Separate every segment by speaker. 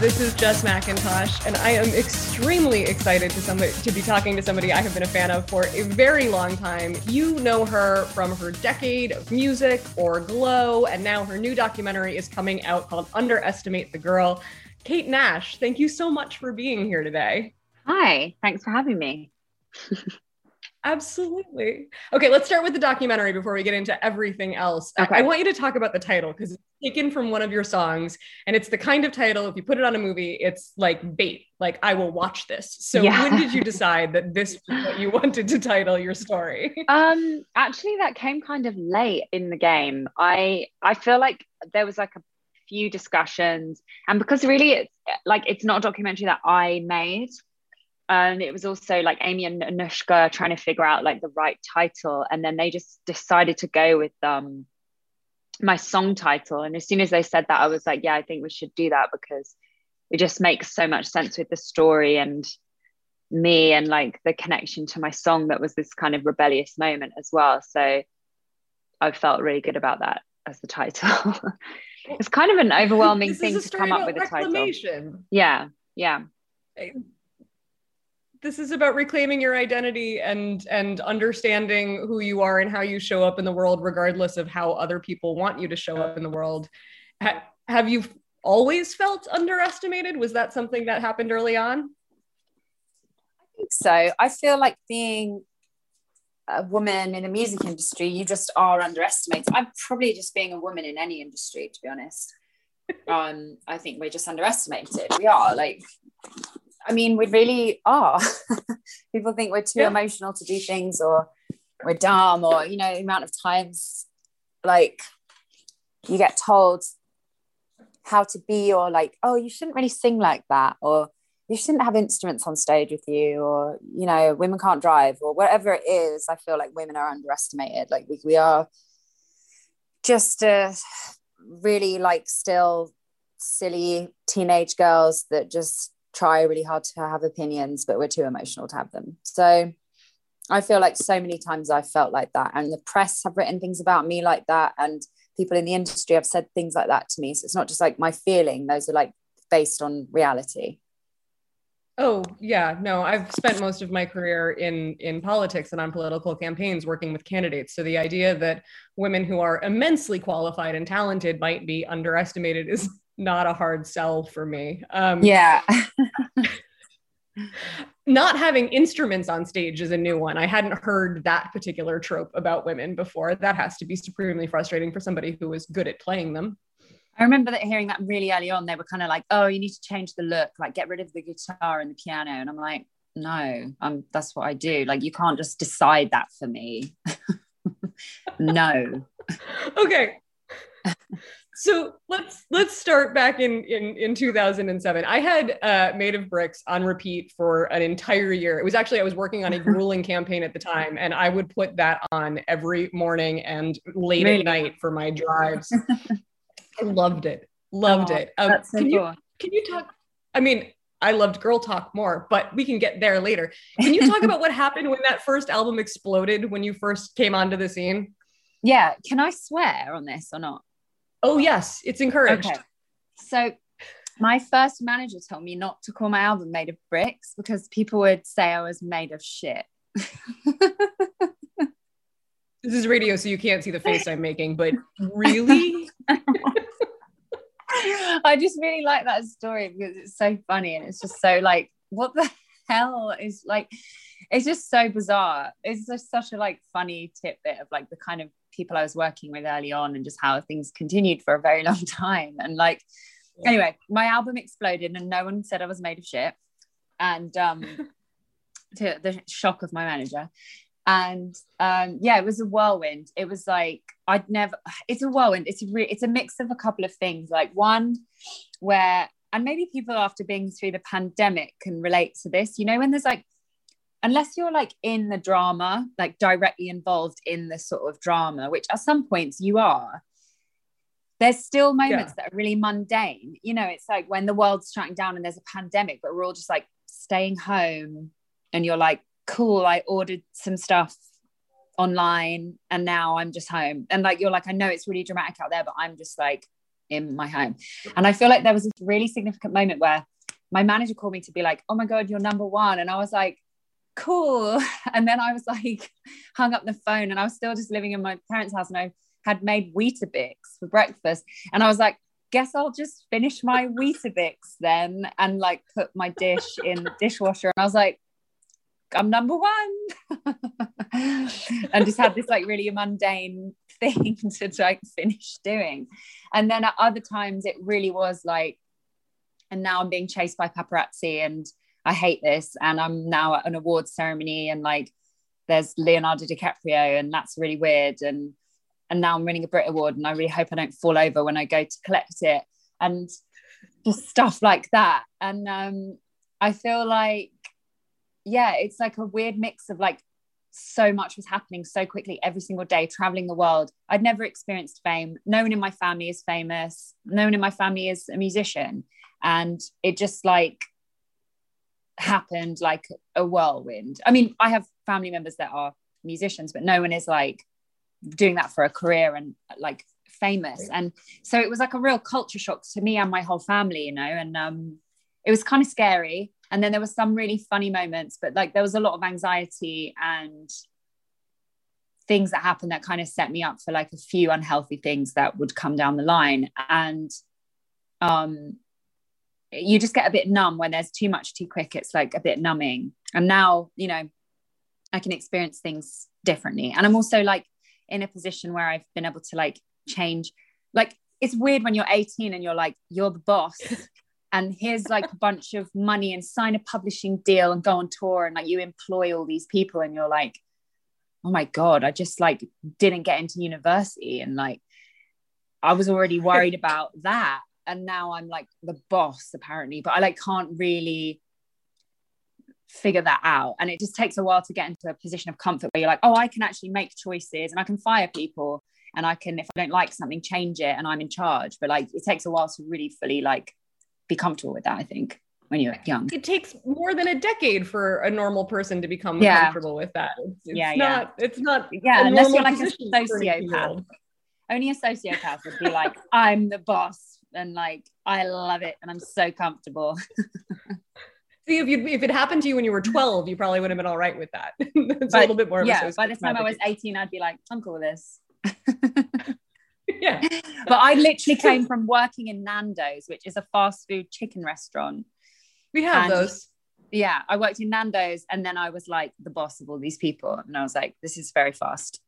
Speaker 1: This is Jess McIntosh, and I am extremely excited to somebody to be talking to somebody I have been a fan of for a very long time. You know her from her decade of music or Glow, and now her new documentary is coming out called Underestimate the Girl. Kate Nash, thank you so much for being here today.
Speaker 2: Hi, thanks for having me.
Speaker 1: Absolutely. Okay, let's start with the documentary before we get into everything else.
Speaker 2: Okay.
Speaker 1: I want you to talk about the title because it's taken from one of your songs, and it's the kind of title, if you put it on a movie, it's like bait, like I will watch this. So
Speaker 2: Yeah.
Speaker 1: when did you decide that this was what you wanted to title your story?
Speaker 2: Um, actually, that came kind of late in the game. I I feel like there was like a few discussions, and because really it's like it's not a documentary that I made. And it was also like Amy and Anushka trying to figure out like the right title, and then they just decided to go with um my song title. And as soon as they said that, I was like, yeah, I think we should do that because it just makes so much sense with the story and me and like the connection to my song that was this kind of rebellious moment as well. So I felt really good about that as the title. it's kind of an overwhelming thing to come up with a title. Yeah, yeah.
Speaker 1: This is about reclaiming your identity and and understanding who you are and how you show up in the world, regardless of how other people want you to show up in the world. Ha- have you always felt underestimated? Was that something that happened early on?
Speaker 3: I think so. I feel like being a woman in the music industry, you just are underestimated. I'm probably just being a woman in any industry, to be honest. Um, I think we're just underestimated. We are like, I mean, we really are. People think we're too
Speaker 1: Yeah.
Speaker 3: emotional to do things, or we're dumb, or you know, the amount of times like you get told how to be, or like, oh, you shouldn't really sing like that, or you shouldn't have instruments on stage with you or you know women can't drive or whatever it is i feel like women are underestimated like we, we are just uh, really like still silly teenage girls that just try really hard to have opinions but we're too emotional to have them. So i feel like so many times i felt like that and the press have written things about me like that and people in the industry have said things like that to me. So it's not just like my feeling those are like based on reality.
Speaker 1: Oh yeah, no, I've spent most of my career in in politics and on political campaigns working with candidates. So the idea that women who are immensely qualified and talented might be underestimated is not a hard sell for me. Um,
Speaker 3: yeah
Speaker 1: Not having instruments on stage is a new one. I hadn't heard that particular trope about women before. That has to be supremely frustrating for somebody who is good at playing them.
Speaker 3: I remember that hearing that really early on. They were kind of like, "Oh, you need to change the look, like get rid of the guitar and the piano." And I'm like, "No, um, that's what I do. Like, you can't just decide that for me." no.
Speaker 1: okay so let's let's start back in in in 2007 i had uh made of bricks on repeat for an entire year. It was actually i was working on a grueling campaign at the time and i would put that on every morning and late
Speaker 3: Really?
Speaker 1: at night for my drives. I loved it. Loved
Speaker 3: Oh,
Speaker 1: it. Um,
Speaker 3: so
Speaker 1: can you can you talk i mean i loved girl talk more but we can get there later. Can you talk about what happened when that first album exploded when you first came onto the scene?
Speaker 3: Yeah. Can I swear on this or not?
Speaker 1: Oh yes it's encouraged
Speaker 3: Okay. So my first manager told me not to call my album made of bricks because people would say I was made of shit.
Speaker 1: This is radio, so you can't see the face I'm making, but really?
Speaker 3: I just really like that story because it's so funny and it's just so like, what the hell is like, it's just so bizarre. It's just such a like funny tidbit of like the kind of people I was working with early on and just how things continued for a very long time. And like,
Speaker 1: Yeah.
Speaker 3: anyway, my album exploded and no one said I was made of shit. And um, to the shock of my manager. And um, yeah, it was a whirlwind. It was like I'd never. It's a whirlwind. It's a re- it's a mix of a couple of things. Like one, where and maybe people after being through the pandemic can relate to this. You know, when there's like unless you're like in the drama, like directly involved in the sort of drama, which at some points you are, there's still moments yeah. that are really mundane. You know, it's like when the world's shutting down and there's a pandemic, but we're all just like staying home and you're like, cool, I ordered some stuff online and now I'm just home. And like, you're like, I know it's really dramatic out there, but I'm just like in my home. And I feel like there was this really significant moment where my manager called me to be like, oh my God, you're number one. And I was like, cool. And then I was like, hung up the phone and I was still just living in my parents' house and I had made Weetabix for breakfast. And I was like, guess I'll just finish my Weetabix then and like put my dish in the dishwasher. And I was like, I'm number one. and just had this like really mundane thing to like finish doing. And then at other times it really was like, and now I'm being chased by paparazzi and I hate this. And I'm now at an awards ceremony and like there's Leonardo DiCaprio and that's really weird. And and now I'm winning a Brit Award and I really hope I don't fall over when I go to collect it. And just stuff like that. And um, I feel like, yeah, it's like a weird mix of like so much was happening so quickly every single day, traveling the world. I'd never experienced fame. No one in my family is famous. No one in my family is a musician. And it just like happened like a whirlwind. I mean, I have family members that are musicians, but no one is like doing that for a career and like famous. And so it was like a real culture shock to me and my whole family, you know, and um, it was kind of scary. And then there were some really funny moments, but like there was a lot of anxiety and things that happened that kind of set me up for like a few unhealthy things that would come down the line. And um, you just get a bit numb when there's too much too quick. It's like a bit numbing. And now, you know, I can experience things differently. And I'm also like in a position where I've been able to like change. Like it's weird when you're 18 and you're like, you're the boss. and here's like a bunch of money and sign a publishing deal and go on tour and like you employ all these people and you're like oh my god i just like didn't get into university and like i was already worried about that and now i'm like the boss apparently but i like can't really figure that out. And it just takes a while to get into a position of comfort where you're like oh i can actually make choices and i can fire people and i can if i don't like something change it and i'm in charge. But like it takes a while to really fully like be comfortable with that i think when you're young.
Speaker 1: It takes more than a decade for a normal person to become yeah. comfortable with that. It's, it's yeah, not yeah. it's not
Speaker 3: yeah unless you're like a sociopath. only a sociopath would be like i'm the boss and like i love it and i'm so comfortable
Speaker 1: See, if you if it happened to you when you were 12, you probably would have been all right with that. it's but, a little bit more.
Speaker 3: Yeah. By the time I was 18, I'd be like, I'm cool with this.
Speaker 1: yeah.
Speaker 3: But I literally came from working in Nando's, which is a fast food chicken restaurant.
Speaker 1: We have and, those.
Speaker 3: Yeah, I worked in Nando's, and then I was like the boss of all these people, and I was like, this is very fast.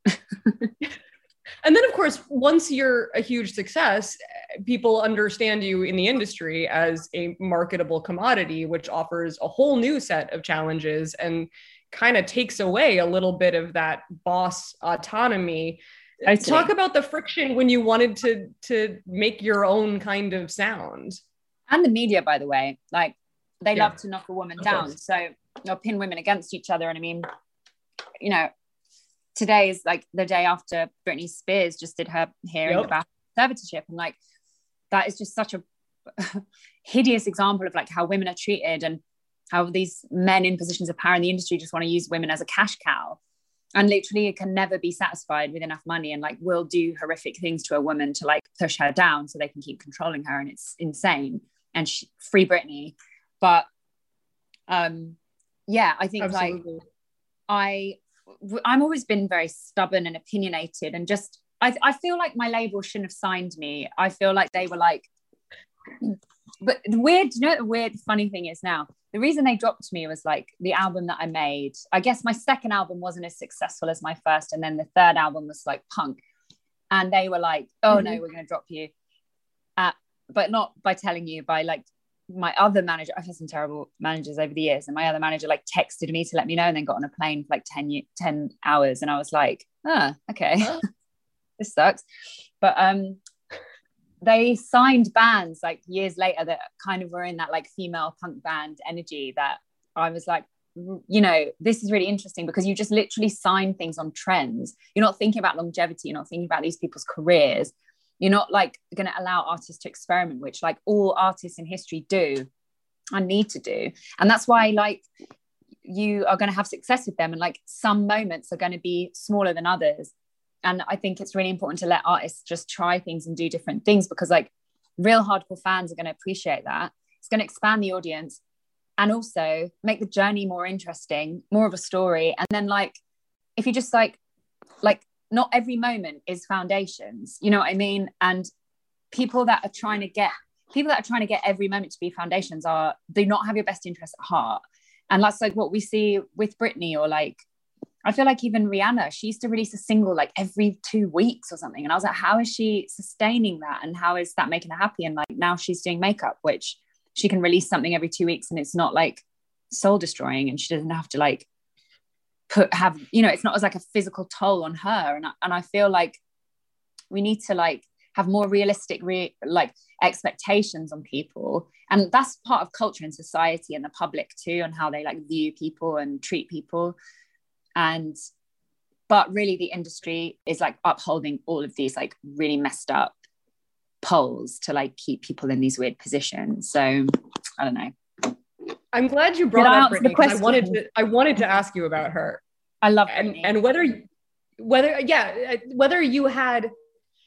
Speaker 1: And then, of course, once you're a huge success, people understand you in the industry as a marketable commodity, which offers a whole new set of challenges and kind of takes away a little bit of that boss autonomy. I Talk about the friction when you wanted to to make your own kind of sound.
Speaker 3: And the media, by the way, like they yeah. love to knock a woman of down. Course. So know, pin women against each other. And I mean, you know, today is like the day after Britney Spears just did her hearing yep. about conservatorship, and like that is just such a hideous example of like how women are treated and how these men in positions of power in the industry just want to use women as a cash cow and literally it can never be satisfied with enough money and like will do horrific things to a woman to like push her down so they can keep controlling her and it's insane and she, free Britney but um yeah I think Absolutely. like I I'm always been very stubborn and opinionated and just I, I feel like my label shouldn't have signed me. I feel like they were like but the weird, you know the weird funny thing is now, the reason they dropped me was like the album that I made. I guess my second album wasn't as successful as my first, and then the third album was like punk. And they were like, oh mm-hmm. no, we're gonna drop you. Uh, but not by telling you, by like my other manager, I've had some terrible managers over the years, and my other manager like texted me to let me know and then got on a plane for like 10, 10 hours. And I was like, ah, okay, this sucks. But um, they signed bands like years later that kind of were in that like female punk band energy that I was like, you know, this is really interesting because you just literally sign things on trends. You're not thinking about longevity, you're not thinking about these people's careers. You're not like going to allow artists to experiment, which like all artists in history do and need to do. And that's why like you are going to have success with them and like some moments are going to be smaller than others. And I think it's really important to let artists just try things and do different things because like real hardcore fans are going to appreciate that. It's going to expand the audience and also make the journey more interesting, more of a story. And then like if you just like like not every moment is foundations, you know what I mean? And people that are trying to get people that are trying to get every moment to be foundations are do not have your best interest at heart. And that's like what we see with Britney or like I feel like even Rihanna, she used to release a single like every two weeks or something. And I was like, how is she sustaining that? And how is that making her happy? And like now she's doing makeup, which she can release something every two weeks and it's not like soul destroying and she doesn't have to like put have you know it's not as like a physical toll on her and I, and I feel like we need to like have more realistic re- like expectations on people and that's part of culture and society and the public too and how they like view people and treat people and but really the industry is like upholding all of these like really messed up poles to like keep people in these weird positions. So I don't know.
Speaker 1: I'm glad you brought up Britney. I wanted to I wanted to ask you about her.
Speaker 3: I love
Speaker 1: and, and whether whether yeah uh, whether you had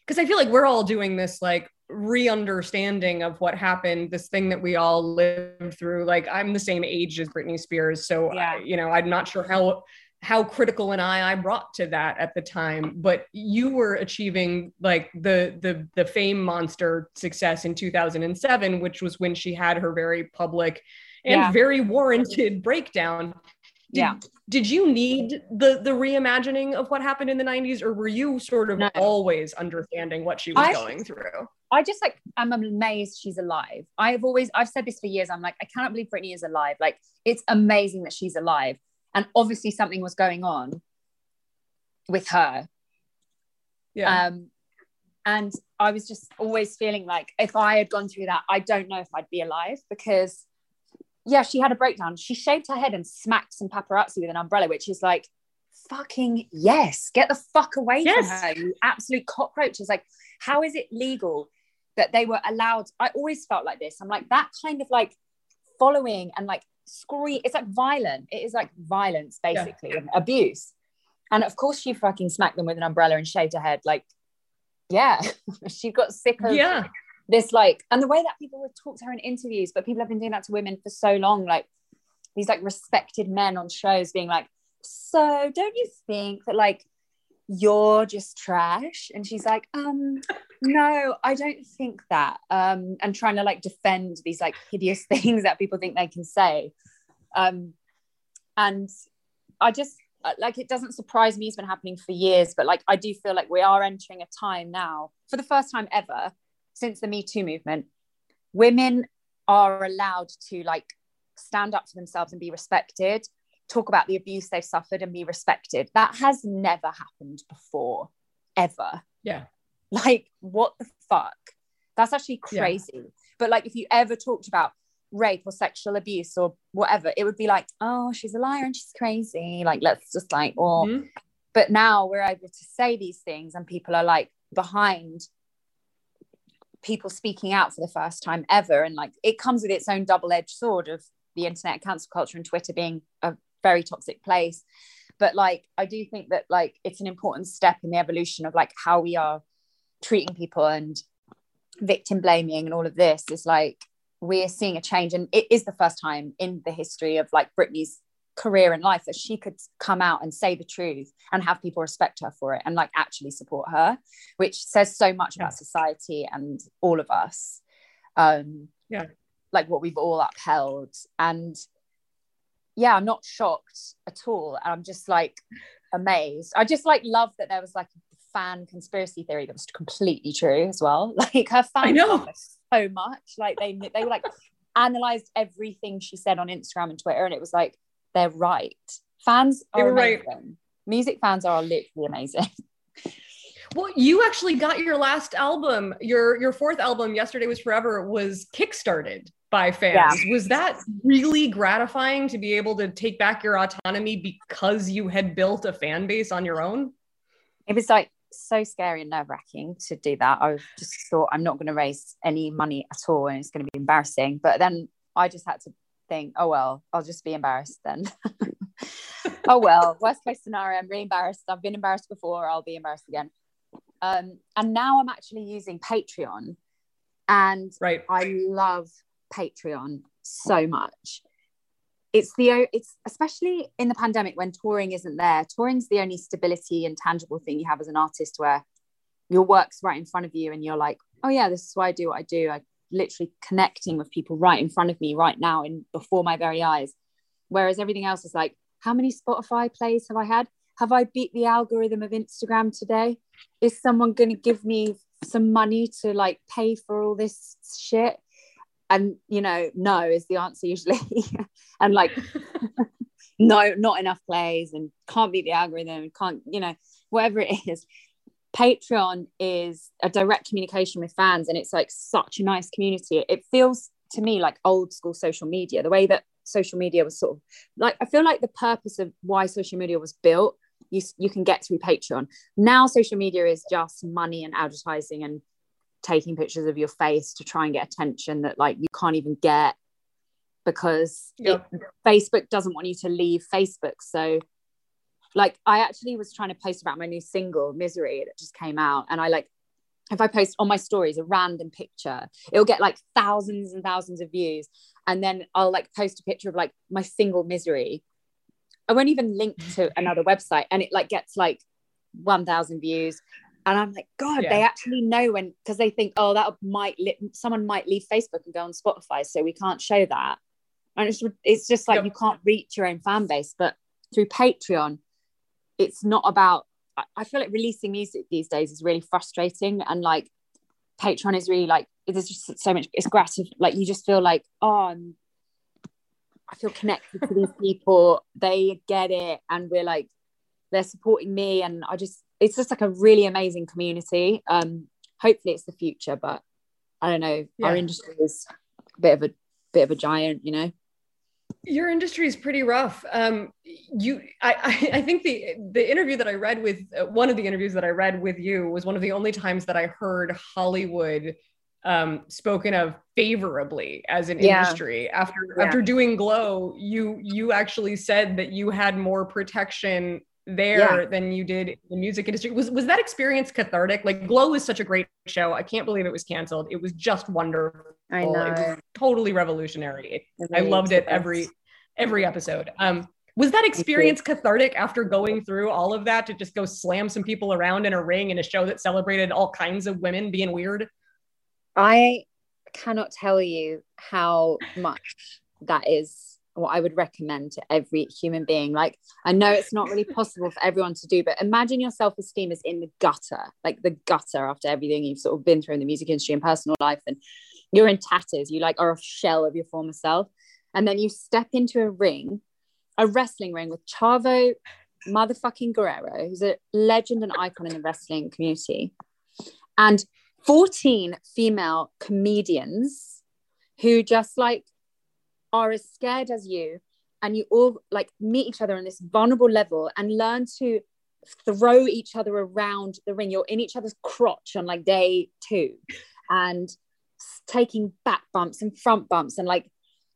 Speaker 1: because I feel like we're all doing this like re-understanding of what happened this thing that we all lived through like i'm the same age as britney spears so uh, yeah. you know i'm not sure how how critical an eye I brought to that at the time. But you were achieving like the the the fame monster success in 2007, which was when she had her very public and yeah. very warranted breakdown. Did,
Speaker 3: yeah.
Speaker 1: Did you need the the reimagining of what happened in the 90s, or were you sort of no. always understanding what she was I, going through?
Speaker 3: I just like I'm amazed she's alive. I've always I've said this for years. I'm like, I cannot believe Britney is alive. Like it's amazing that she's alive and obviously something was going on with her
Speaker 1: yeah um
Speaker 3: and i was just always feeling like if i had gone through that i don't know if i'd be alive because yeah she had a breakdown. She shaved her head and smacked some paparazzi with an umbrella which is like fucking yes get the fuck away yes. from her you absolute cockroaches like how is it legal that they were allowed? I always felt like this. I'm like that kind of like following and like scream it's like violent. It is like violence basically yeah. and abuse. And of course she fucking smacked them with an umbrella and shaved her head like yeah. She got sick of
Speaker 1: yeah
Speaker 3: this like and the way that people would talk to her in interviews but people have been doing that to women for so long like these like respected men on shows being like so don't you think that like you're just trash? And she's like um no i don't think that um and trying to like defend these like hideous things that people think they can say. Um and i just uh, like it doesn't surprise me it's been happening for years but like i do feel like we are entering a time now for the first time ever since the me too movement women are allowed to like stand up for themselves and be respected talk about the abuse they've suffered and be respected. That has never happened before, ever.
Speaker 1: Yeah.
Speaker 3: Like, what the fuck? That's actually crazy. Yeah. But like, if you ever talked about rape or sexual abuse or whatever, it would be like, oh, she's a liar and she's crazy. Like, let's just like, or, mm-hmm. but now we're able to say these things and people are like behind people speaking out for the first time ever. And like, it comes with its own double edged sword of the internet cancel culture and Twitter being a very toxic place but like i do think that like it's an important step in the evolution of like how we are treating people and victim blaming and all of this is like we're seeing a change and it is the first time in the history of like Britney's career in life that she could come out and say the truth and have people respect her for it and like actually support her which says so much yeah. about society and all of us um
Speaker 1: yeah
Speaker 3: like what we've all upheld and yeah, I'm not shocked at all. And I'm just like amazed. I just like love that there was like a fan conspiracy theory that was completely true as well. Like her fans know so much. Like they they were like analyzed everything she said on Instagram and Twitter, and it was like they're right. Fans are amazing. Right. Music fans are literally amazing.
Speaker 1: Well, you actually got your last album, your your fourth album, Yesterday Was Forever, was kickstarted by fans. Yeah. Was that really gratifying to be able to take back your autonomy because you had built a fan base on your own?
Speaker 3: It was like so scary and nerve wracking to do that. I just thought I'm not going to raise any money at all and it's going to be embarrassing. But then I just had to think, oh, well, I'll just be embarrassed then. oh, well, worst case scenario, I'm really embarrassed. I've been embarrassed before, I'll be embarrassed again. Um, and now I'm actually using Patreon. And
Speaker 1: right.
Speaker 3: I love Patreon so much it's the it's especially in the pandemic when touring isn't there touring's the only stability and tangible thing you have as an artist where your work's right in front of you and you're like oh yeah this is why i do what i do i literally connecting with people right in front of me right now and before my very eyes. Whereas everything else is like how many spotify plays have i had? Have i beat the algorithm of instagram today? Is someone going to give me some money to like pay for all this shit? And you know no is the answer usually. And like no not enough plays and can't beat the algorithm can't you know whatever it is patreon is a direct communication with fans and it's like such a nice community it feels to me like old school social media the way that social media was sort of like i feel like the purpose of why social media was built you, you can get through patreon now social media is just money and advertising and taking pictures of your face to try and get attention that like you can't even get because yep. it, Facebook doesn't want you to leave Facebook. So like I actually was trying to post about my new single Misery that just came out and I like if I post on my stories a random picture it'll get like thousands and thousands of views and then I'll like post a picture of like my single Misery I won't even link to another website and it like gets like 1000 views and I'm like, God, yeah. they actually know when because they think, oh, that might li- someone might leave Facebook and go on Spotify, so we can't show that. And it's it's just like yep. you can't reach your own fan base. But through Patreon, it's not about. I feel like releasing music these days is really frustrating, and like Patreon is really like there's just so much. It's gratif like you just feel like oh, I'm, I feel connected to these people. They get it, and we're like they're supporting me, and I just it's just like a really amazing community. Um, hopefully it's the future, but I don't know. Yeah. Our industry is a bit of a bit of a giant, you know.
Speaker 1: Your industry is pretty rough. Um, you, I, I, I think the the interview that I read with uh, one of the interviews that I read with you was one of the only times that I heard Hollywood um, spoken of favorably as an yeah. industry. After yeah. after doing Glow, you you actually said that you had more protection there yeah. than you did in the music industry. Was was that experience cathartic? Like Glow was such a great show. I can't believe it was canceled. It was just wonderful.
Speaker 3: I know. It
Speaker 1: was totally revolutionary. I loved it every every episode. Um was that experience cathartic after going through all of that to just go slam some people around in a ring in a show that celebrated all kinds of women being weird?
Speaker 3: I cannot tell you how much that is what I would recommend to every human being. Like, I know it's not really possible for everyone to do, but imagine your self esteem is in the gutter, like the gutter after everything you've sort of been through in the music industry and personal life, and you're in tatters. You like are a shell of your former self, and then you step into a ring, a wrestling ring with Chavo motherfucking Guerrero, who's a legend and icon in the wrestling community, and 14 female comedians who just like are as scared as you. And you all like meet each other on this vulnerable level and learn to throw each other around the ring. You're in each other's crotch on like day two. And taking back bumps and front bumps and like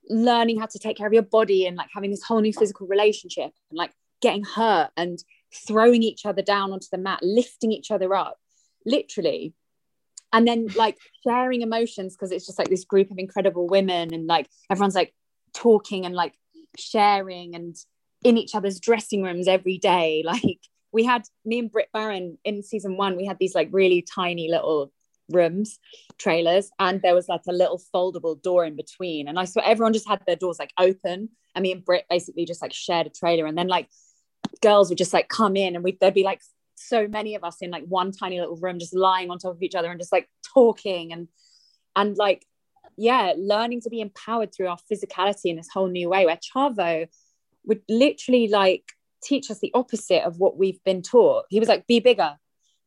Speaker 3: learning how to take care of your body and like having this whole new physical relationship and like getting hurt and throwing each other down onto the mat lifting each other up literally and then like sharing emotions because it's just like this group of incredible women and like everyone's like talking and like sharing and in each other's dressing rooms every day. Like we had me and Britt Baron in season one, we had these like really tiny little rooms, trailers, and there was like a little foldable door in between. And I saw everyone just had their doors like open. I mean, Britt basically just like shared a trailer. And then like girls would just like come in and we there'd be like so many of us in like one tiny little room just lying on top of each other and just like talking and and like yeah, learning to be empowered through our physicality in this whole new way, where Chavo would literally like teach us the opposite of what we've been taught. He was like, be bigger.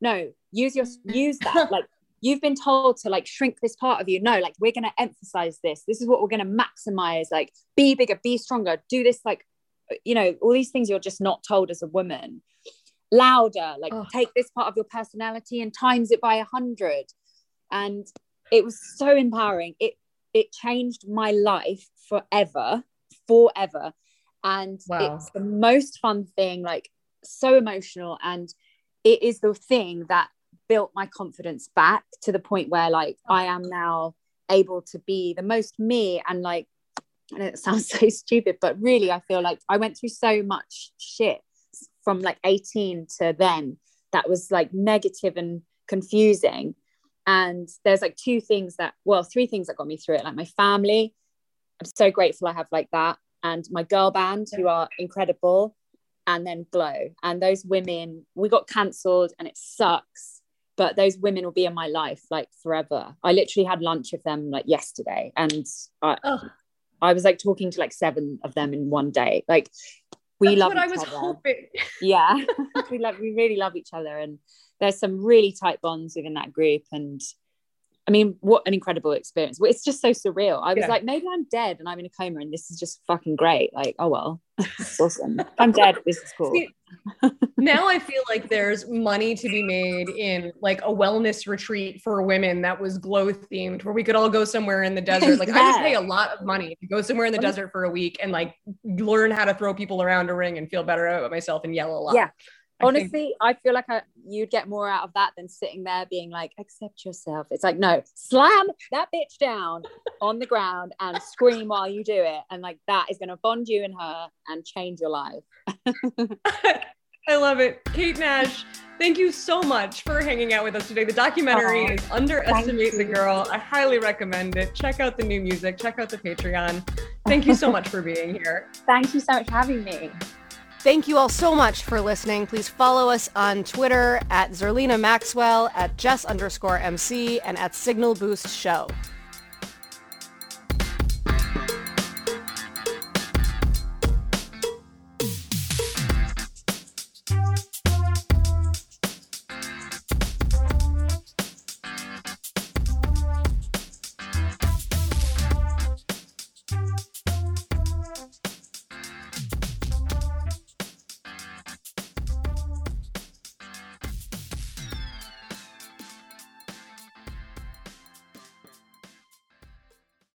Speaker 3: No, use your use that like you've been told to like shrink this part of you. No like we're going to emphasize this. This is what we're going to maximize. Like be bigger be stronger. Do this like you know all these things you're just not told as a woman. Louder like oh. take this part of your personality and times it by a hundred. And it was so empowering. It it changed my life forever forever. And wow. it's the most fun thing like so emotional. And it is the thing that built my confidence back to the point where like oh I am now able to be the most me and like I know it sounds so stupid but really I feel like I went through so much shit from like 18 to then that was like negative and confusing. And there's like two things that well three things that got me through it like my family. I'm so grateful I have like that and my girl band who are incredible and then glow. And those women we got cancelled and it sucks but those women will be in my life like forever i literally had lunch with them like yesterday and i oh. i was like talking to like seven of them in one day like we That's love what i was other. hoping yeah we love we really love each other and there's some really tight bonds within that group and I mean, what an incredible experience. It's just so surreal. I was yeah. like, maybe I'm dead and I'm in a coma and this is just fucking great. Like, oh well, awesome. I'm dead. This is cool. See,
Speaker 1: now I feel like there's money to be made in like a wellness retreat for women that was glow themed where we could all go somewhere in the desert. Like yeah. I would pay a lot of money to go somewhere in the desert for a week and like learn how to throw people around a ring and feel better about myself and yell a lot.
Speaker 3: Yeah. Honestly, I, feel like I, you'd get more out of that than sitting there being like, accept yourself. It's like, no, slam that bitch down on the ground and scream while you do it. And like that is going to bond you and her and change your life.
Speaker 1: I love it. Kate Nash, thank you so much for hanging out with us today. The documentary oh, is Underestimate the Girl. I highly recommend it. Check out the new music, check out the Patreon. Thank you so much for being here.
Speaker 3: Thank you so much for having me.
Speaker 4: Thank you all so much for listening. Please follow us on Twitter at Zerlina Maxwell, at Jess underscore MC, and at Signal Boost Show.